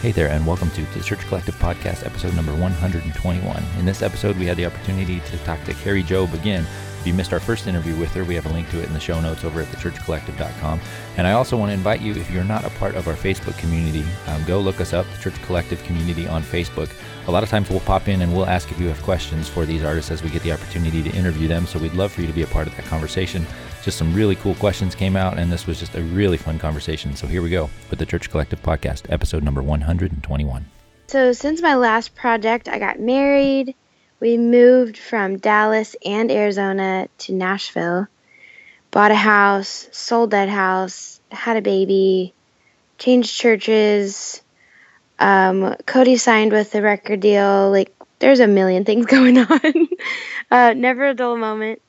Hey there, and welcome to the Church Collective Podcast, episode number 121. In this episode, we had the opportunity to talk to Kari Jobe again. If you missed our first interview with her, we have a link to it in the show notes over at thechurchcollective.com. And I also want to invite you, if you're not a part of our Facebook community, um, go look us up, the Church Collective Community on Facebook. A lot of times we'll pop in and we'll ask if you have questions for these artists as we get the opportunity to interview them. So we'd love for you to be a part of that conversation. Just some really cool questions came out, and this was just a really fun conversation. So here we go with the Church Collective Podcast, episode number 121. So, since my last project, I got married. We moved from Dallas and Arizona to Nashville, bought a house, sold that house, had a baby, changed churches. Um, Cody signed with the record deal. Like, there's a million things going on. uh, never a dull moment.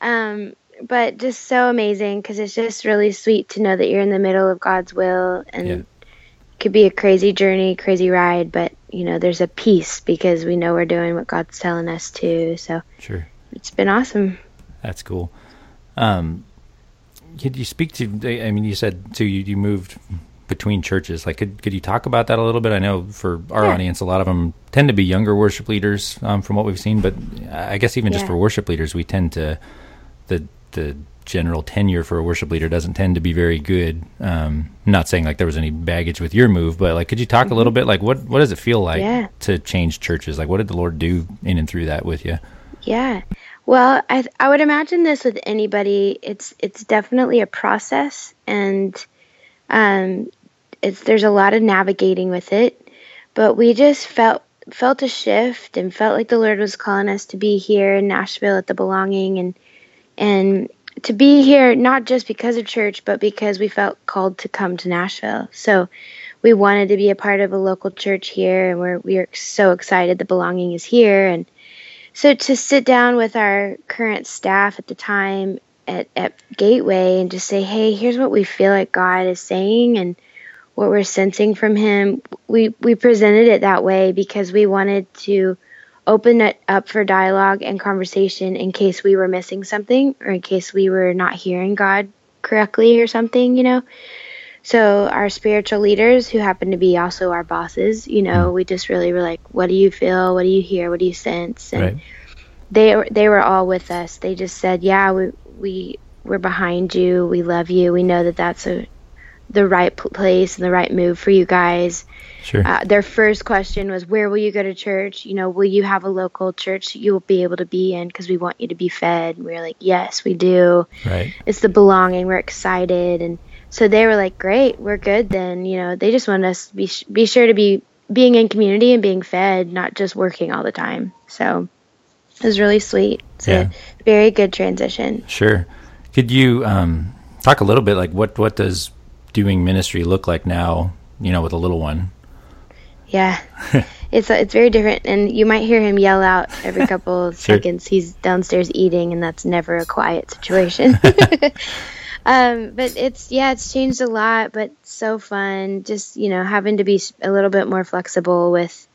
Um, but just so amazing because it's just really sweet to know that you're in the middle of God's will and Yeah. it could be a crazy journey, crazy ride, but you know, there's a peace because we know we're doing what God's telling us to. So Sure. it's been awesome. That's cool. Um, could you speak to? I mean, you said too. You, you moved between churches. Like, could could you talk about that a little bit? I know for our Yeah. audience, a lot of them tend to be younger worship leaders, um, from what we've seen. But I guess even just for worship leaders, we tend to the the general tenure for a worship leader doesn't tend to be very good. Um, not saying like there was any baggage with your move, but like, could you talk a little bit? Like, what what does it feel like Yeah. to change churches? Like, what did the Lord do in and through that with you? Yeah. Well, I I would imagine this with anybody. It's it's definitely a process, and um, it's there's a lot of navigating with it. But we just felt felt a shift and felt like the Lord was calling us to be here in Nashville at the Belonging, and and to be here not just because of church, but because we felt called to come to Nashville. So we wanted to be a part of a local church here, and we're we are so excited the Belonging is here and so to sit down with our current staff at the time at, at Gateway and just say, hey, here's what we feel like God is saying and what we're sensing from Him, we, we presented it that way because we wanted to open it up for dialogue and conversation in case we were missing something or in case we were not hearing God correctly or something, you know. So our spiritual leaders, who happen to be also our bosses, you know, mm-hmm. we just really were like, "What do you feel? What do you hear? What do you sense?" And Right. they were they were all with us. They just said, "Yeah, we we we're behind you. We love you. We know that that's a the right place and the right move for you guys." Sure. Uh, their first question was, "Where will you go to church? You know, will you have a local church you will be able to be in because we want you to be fed?" And we were like, "Yes, we do." right. It's the belonging. We're excited, and so they were like, "Great, we're good then." You know, they just want us to be sh- be sure to be being in community and being fed, not just working all the time. So it was really sweet. It's Yeah. a very good transition. Sure. Could you um, talk a little bit like what what does doing ministry look like now? You know, with a little one. Yeah. it's it's very different and you might hear him yell out every couple of Sure. seconds he's downstairs eating and that's never a quiet situation. um but it's yeah, it's changed a lot but so fun just, you know, having to be a little bit more flexible with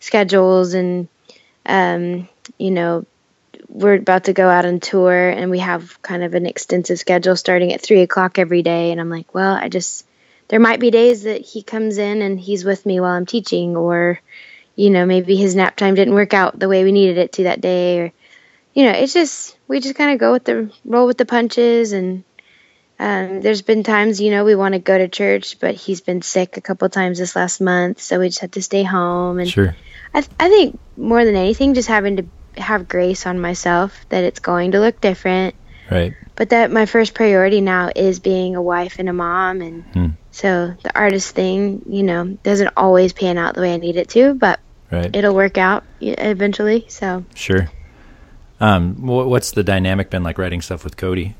schedules and um you know we're about to go out on tour and we have kind of an extensive schedule starting at three o'clock every day and i'm like well i just there might be days that he comes in and he's with me while i'm teaching or you know maybe his nap time didn't work out the way we needed it to that day or you know it's just we just kind of go with the roll with the punches and um, there's been times you know we want to go to church but he's been sick a couple times this last month so we just had to stay home and Sure. I, th- I think more than anything, just having to have grace on myself that it's going to look different, Right. but that my first priority now is being a wife and a mom. And Hmm. so the artist thing, you know, doesn't always pan out the way I need it to, but Right. it'll work out eventually. So, Sure. Um, what's the dynamic been like writing stuff with Cody?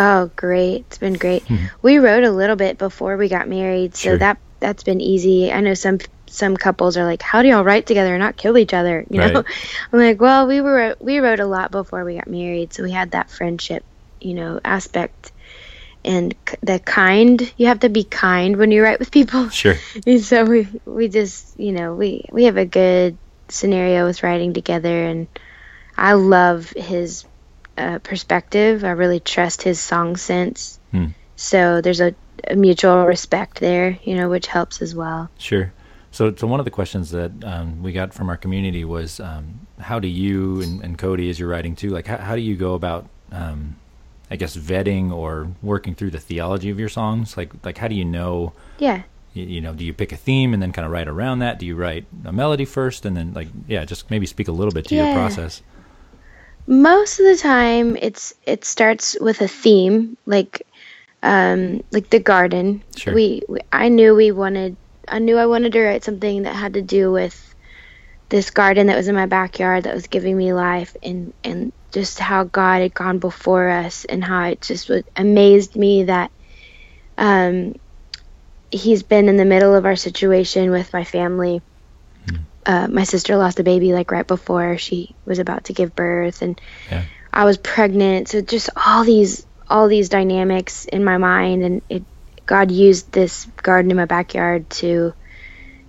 oh, great. It's been great. We wrote a little bit before we got married, so Sure. that that's been easy. I know some some couples are like, "How do y'all write together and not kill each other?" You know, Right. I'm like, "Well, we were we wrote a lot before we got married, so we had that friendship, you know, aspect." And the kind, you have to be kind when you write with people. Sure. And so we we just you know we we have a good scenario with writing together, and I love his uh, perspective. I really trust his song sense. Hmm. So there's a a mutual respect there, you know, which helps as well. Sure. So, so one of the questions that um, we got from our community was, um, how do you and, and, Cody, as you're writing too, like how, how do you go about, um, I guess, vetting or working through the theology of your songs? Like, like how do you know? Yeah. You, you know, do you pick a theme and then kind of write around that? Do you write a melody first and then, like, yeah, just maybe speak a little bit to yeah. your process. Most of the time, it's it starts with a theme, like um, like the garden. Sure. We, we I knew we wanted I knew I wanted to write something that had to do with this garden that was in my backyard that was giving me life and and just how God had gone before us and how it just was, amazed me that um, he's been in the middle of our situation with my family. Hmm. Uh, my sister lost a baby like right before she was about to give birth and yeah. I was pregnant so just all these all these dynamics in my mind and it God used this garden in my backyard to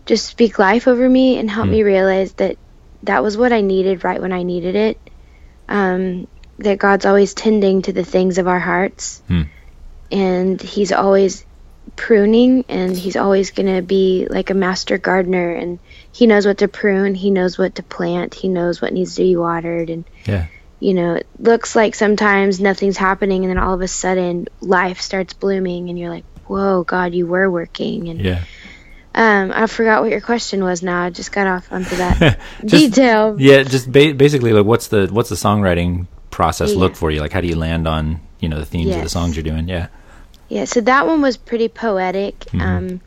just speak life over me and help mm. me realize that that was what I needed right when I needed it. Um, that God's always tending to the things of our hearts, mm. and He's always pruning, and He's always going to be like a master gardener, and He knows what to prune, He knows what to plant, He knows what needs to be watered, and yeah you know, it looks like sometimes nothing's happening and then all of a sudden life starts blooming and you're like, whoa, God, you were working. And yeah. Um, I forgot what your question was. Now I just got off onto that just, detail. Yeah, just ba- basically, like, what's the what's the songwriting process yeah. look for you? Like, how do you land on you know the themes yes. of the songs you're doing? Yeah. Yeah. So that one was pretty poetic. Mm-hmm. Um,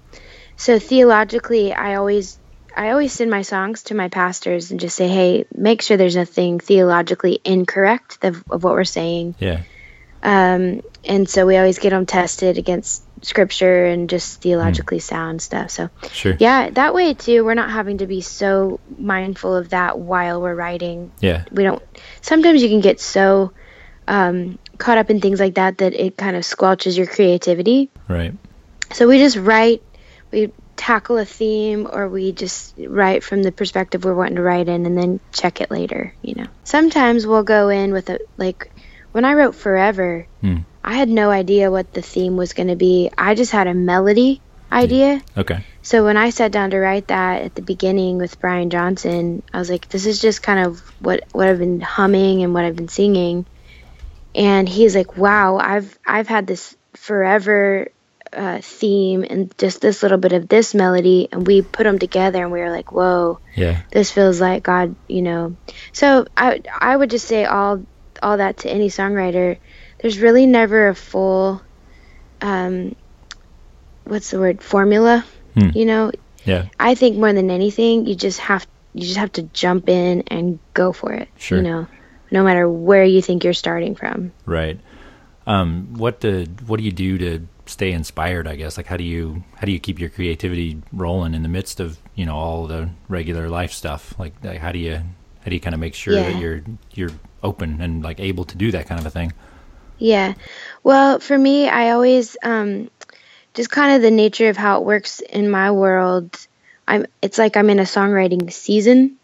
so theologically, I always I always send my songs to my pastors and just say, hey, make sure there's nothing theologically incorrect of, of what we're saying. Yeah. Um, and so we always get them tested against scripture and just theologically mm. sound stuff. So, sure. yeah, that way too, we're not having to be so mindful of that while we're writing. Yeah. We don't, sometimes you can get so um, caught up in things like that that it kind of squelches your creativity. Right. So we just write, we tackle a theme, or we just write from the perspective we're wanting to write in and then check it later, you know. Sometimes we'll go in with a, like, when I wrote Forever, mm I had no idea what the theme was going to be. I just had a melody idea. Okay. So when I sat down to write that at the beginning with Brian Johnson, I was like, this is just kind of what what I've been humming and what I've been singing. And he's like, wow, I've I've had this forever uh, theme and just this little bit of this melody, and we put them together, and we were like, whoa, yeah, this feels like God, you know. So I I would just say all all that to any songwriter. There's really never a full um, what's the word formula hmm. you know? Yeah. I think more than anything you just have you just have to jump in and go for it sure. you know no matter where you think you're starting from. Right. Um, what do what do you do to stay inspired i guess? Like how do you how do you keep your creativity rolling in the midst of you know all the regular life stuff? Like, like how do you how do you kind of make sure yeah. that you're you're open and like able to do that kind of a thing yeah. Well, for me, I always um, just kind of the nature of how it works in my world. I'm. It's like I'm in a songwriting season.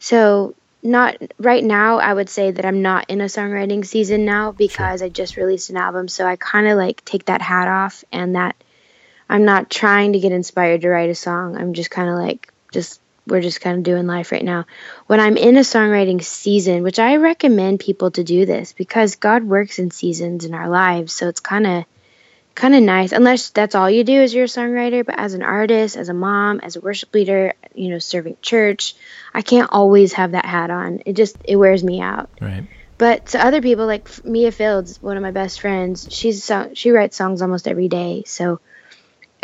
So not right now. I would say that I'm not in a songwriting season now because sure. I just released an album. So I kind of like take that hat off and that I'm not trying to get inspired to write a song. I'm just kind of like just we're just kind of doing life right now. When I'm in a songwriting season, which I recommend people to do this because God works in seasons in our lives, so it's kind of kind of nice. Unless that's all you do as you're a songwriter but as an artist as a mom as a worship leader you know serving church i can't always have that hat on. It just it wears me out. Right. But to other people like Mia Fieldes one of my best friends she's she writes songs almost every day. So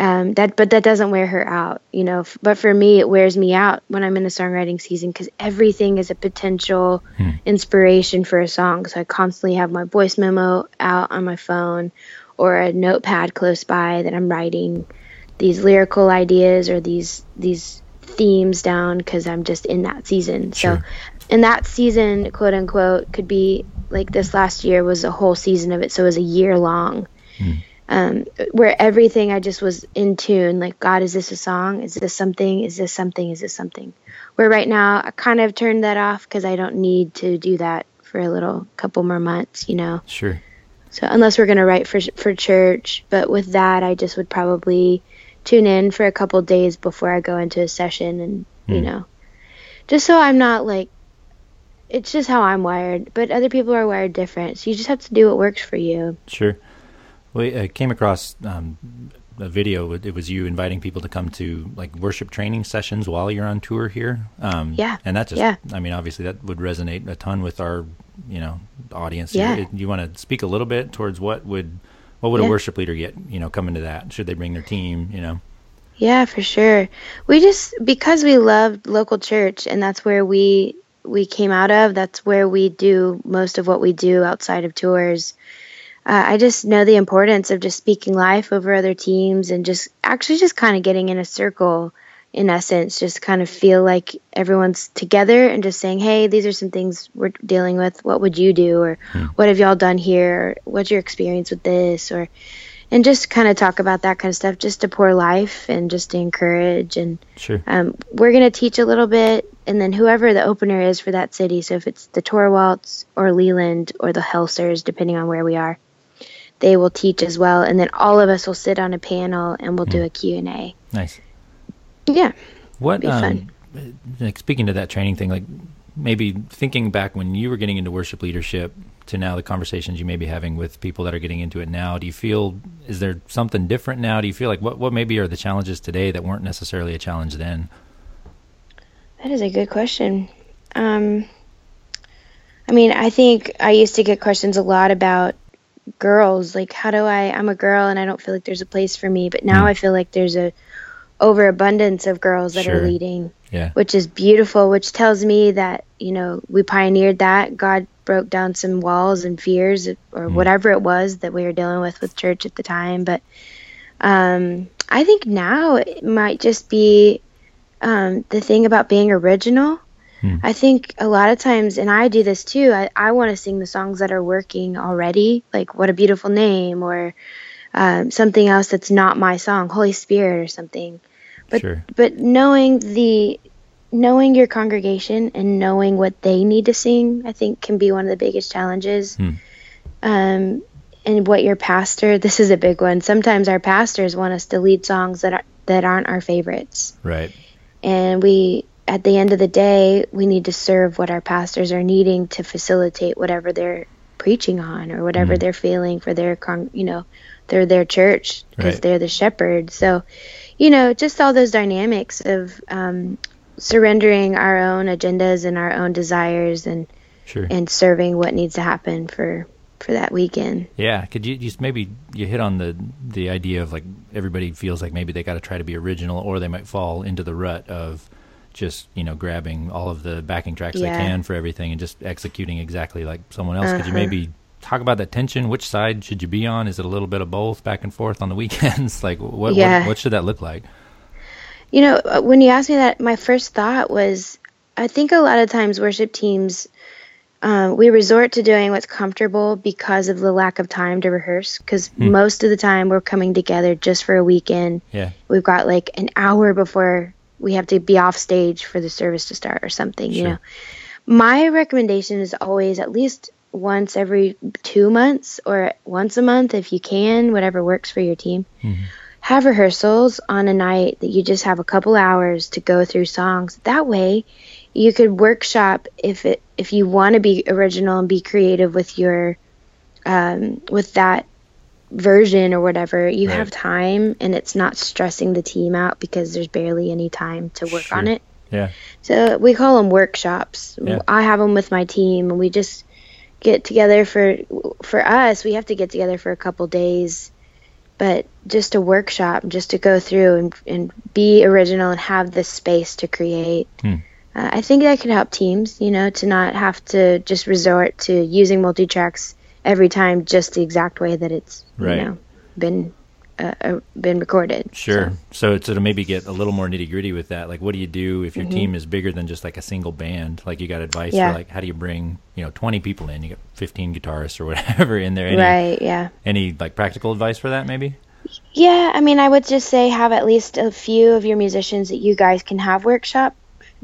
um, that but that doesn't wear her out you know f- but for me it wears me out when i'm in a songwriting season because everything is a potential hmm. inspiration for a song so i constantly have my voice memo out on my phone or a notepad close by that i'm writing these lyrical ideas or these these themes down because i'm just in that season sure. so in that season quote unquote could be like this last year was a whole season of it so it was a year long hmm um, where everything I just was in tune. Like, God, is this a song? Is this something? Is this something? Is this something? Where right now I kind of turned that off because I don't need to do that for a little couple more months, you know? Sure. So unless we're gonna write for for church, but with that, I just would probably tune in for a couple days before I go into a session, and you Hmm. know, just so I'm not like. It's just how I'm wired, but other people are wired different. So you just have to do what works for you. Sure. We uh, came across um, a video. It was you inviting people to come to like worship training sessions while you're on tour here. Um, Yeah. And that just, Yeah. I mean, obviously that would resonate a ton with our, you know, audience. Yeah. here. You want to speak a little bit towards what would, what would a worship leader get, you know, coming to that? Should they bring their team, you know? Yeah, for sure. We just because we loved local church and that's where we we came out of, that's where we do most of what we do outside of tours. Uh, I just know the importance of just speaking life over other teams and just actually just kind of getting in a circle in essence, just kind of feel like everyone's together and just saying, "Hey, these are some things we're dealing with. What would you do or what have y'all done here? Or, What's your experience with this or and just kind of talk about that kind of stuff just to pour life and just to encourage and Sure. um, we're going to teach a little bit and then whoever the opener is for that city so if it's the Torwalts or Leeland or the helsers depending on where we are they will teach as well and then all of us will sit on a panel and we'll do a q&a Nice. yeah What Be um, fun. like speaking to that training thing, like maybe thinking back when you were getting into worship leadership to now the conversations you may be having with people that are getting into it now, do you feel is there something different now? Do you feel like what what maybe are the challenges today that weren't necessarily a challenge then? that is a good question um, i mean i think i used to get questions a lot about girls like how do i i'm a girl and i don't feel like there's a place for me but now Hmm. i feel like there's a overabundance of girls that Sure. are leading Yeah. which is beautiful, which tells me that, you know, we pioneered that. God broke down some walls and fears or whatever it was that we were dealing with with church at the time. But um, I think now it might just be um, the thing about being original. Hmm. I think a lot of times, and I do this too, I, I want to sing the songs that are working already, like What a Beautiful Name or um, something else that's not my song, Holy Spirit or something but sure. but knowing the knowing your congregation and knowing what they need to sing i think can be one of the biggest challenges Hmm. um and what your pastor this is a big one sometimes our pastors want us to lead songs that are that aren't our favorites Right. and we at the end of the day we need to serve what our pastors are needing to facilitate whatever they're preaching on or whatever Mhm. they're feeling for their con you know they're their church because Right. they're the shepherd so you know just all those dynamics of um, surrendering our own agendas and our own desires and Sure. and serving what needs to happen for for that weekend Yeah, could you just maybe you hit on the the idea of like everybody feels like maybe they got to try to be original, or they might fall into the rut of just you know grabbing all of the backing tracks Yeah. they can for everything and just executing exactly like someone else. Could you Uh-huh. maybe talk about that tension? Which side should you be on? Is it a little bit of both, back and forth on the weekends? like what Yeah. what, what should that look like? You know, uh, when you asked me that, my first thought was I think a lot of times worship teams, um, we resort to doing what's comfortable because of the lack of time to rehearse. Because Hmm. most of the time we're coming together just for a weekend. Yeah, We've got like an hour before we have to be off stage for the service to start or something, you know. My recommendation is always at least once every two months or once a month if you can, whatever works for your team Mhm. have rehearsals on a night that you just have a couple hours to go through songs. That way, you could workshop if it if you want to be original and be creative with your um, with that version or whatever. You Right. have time, and it's not stressing the team out because there's barely any time to work on it. yeah, So we call them workshops. Yeah. I have them with my team, and we just get together for for us. We have to get together for a couple days, but just a workshop, just to go through and and be original and have the space to create. Hmm. Uh, I think that could help teams, you know, to not have to just resort to using multi tracks every time, just the exact way that it's Right. you know been uh, uh, been recorded. Sure. So, So. so to maybe get a little more nitty gritty with that, like what do you do if your team is bigger than just like a single band? Like you got advice Mm-hmm. Yeah. for like how do you bring you know twenty people in? You got fifteen guitarists or whatever in there. Any, right? Yeah. Any like practical advice for that maybe? Yeah, I mean, I would just say have at least a few of your musicians that you guys can have workshop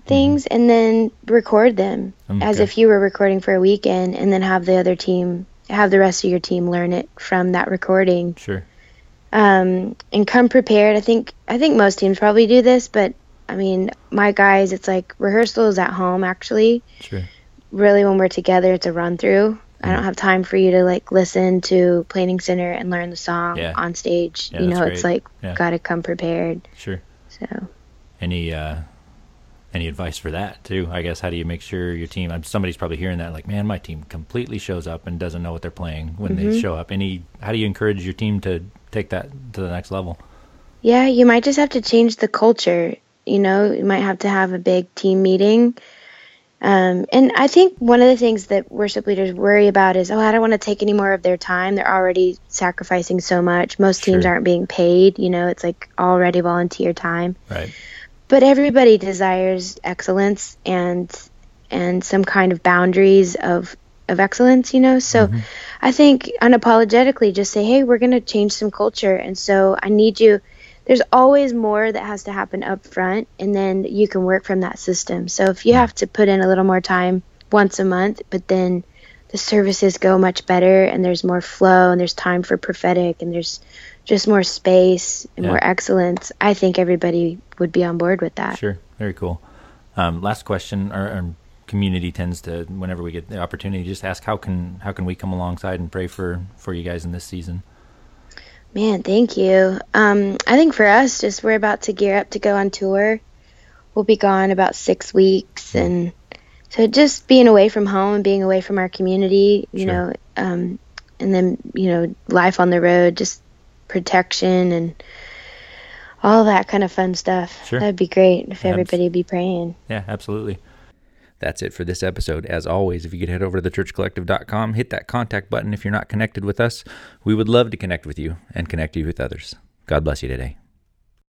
things and then record them Mm, as if you were recording for a weekend and then have the other team have the rest of your team learn it from that recording. Sure. Um, and come prepared. I think I think most teams probably do this, but I mean, my guys, it's like rehearsals at home actually. Sure. Really, when we're together, it's a run through. I don't have time for you to like listen to Planning Center and learn the song Yeah. on stage. Yeah, you know, it's like Yeah. gotta come prepared. Sure. So Any uh, any advice for that too? I guess how do you make sure your team? Somebody's probably hearing that, like, man, my team completely shows up and doesn't know what they're playing when Mm-hmm. they show up. Any? How do you encourage your team to take that to the next level? yeah, you might just have to change the culture. You know, you might have to have a big team meeting. Um, and I think one of the things that worship leaders worry about is, oh, I don't want to take any more of their time. They're already sacrificing so much. Most teams Sure. aren't being paid. You know, it's like already volunteer time. Right. But everybody desires excellence and and some kind of boundaries of of excellence you know? So mm-hmm. i think unapologetically just say hey we're going to change some culture. And so i need you there's always more that has to happen up front and then you can work from that system. So if you have to put in a little more time once a month but then the services go much better and there's more flow and there's time for prophetic and there's just more space and Yeah. more excellence i think everybody would be on board with that Sure. Very cool. Um, last question. Our, our community tends to, whenever we get the opportunity, just ask how can how can we come alongside and pray for for you guys in this season. Man, thank you. Um, I think for us, just we're about to gear up to go on tour. We'll be gone about six weeks, and so just being away from home and being away from our community, you Sure. know, um, and then you know, life on the road, just protection and all that kind of fun stuff. Sure. That'd be great if everybody be praying. Yeah, absolutely. That's it for this episode. As always, if you could head over to thechurchcollective.com, hit that contact button if you're not connected with us. We would love to connect with you and connect you with others. God bless you today.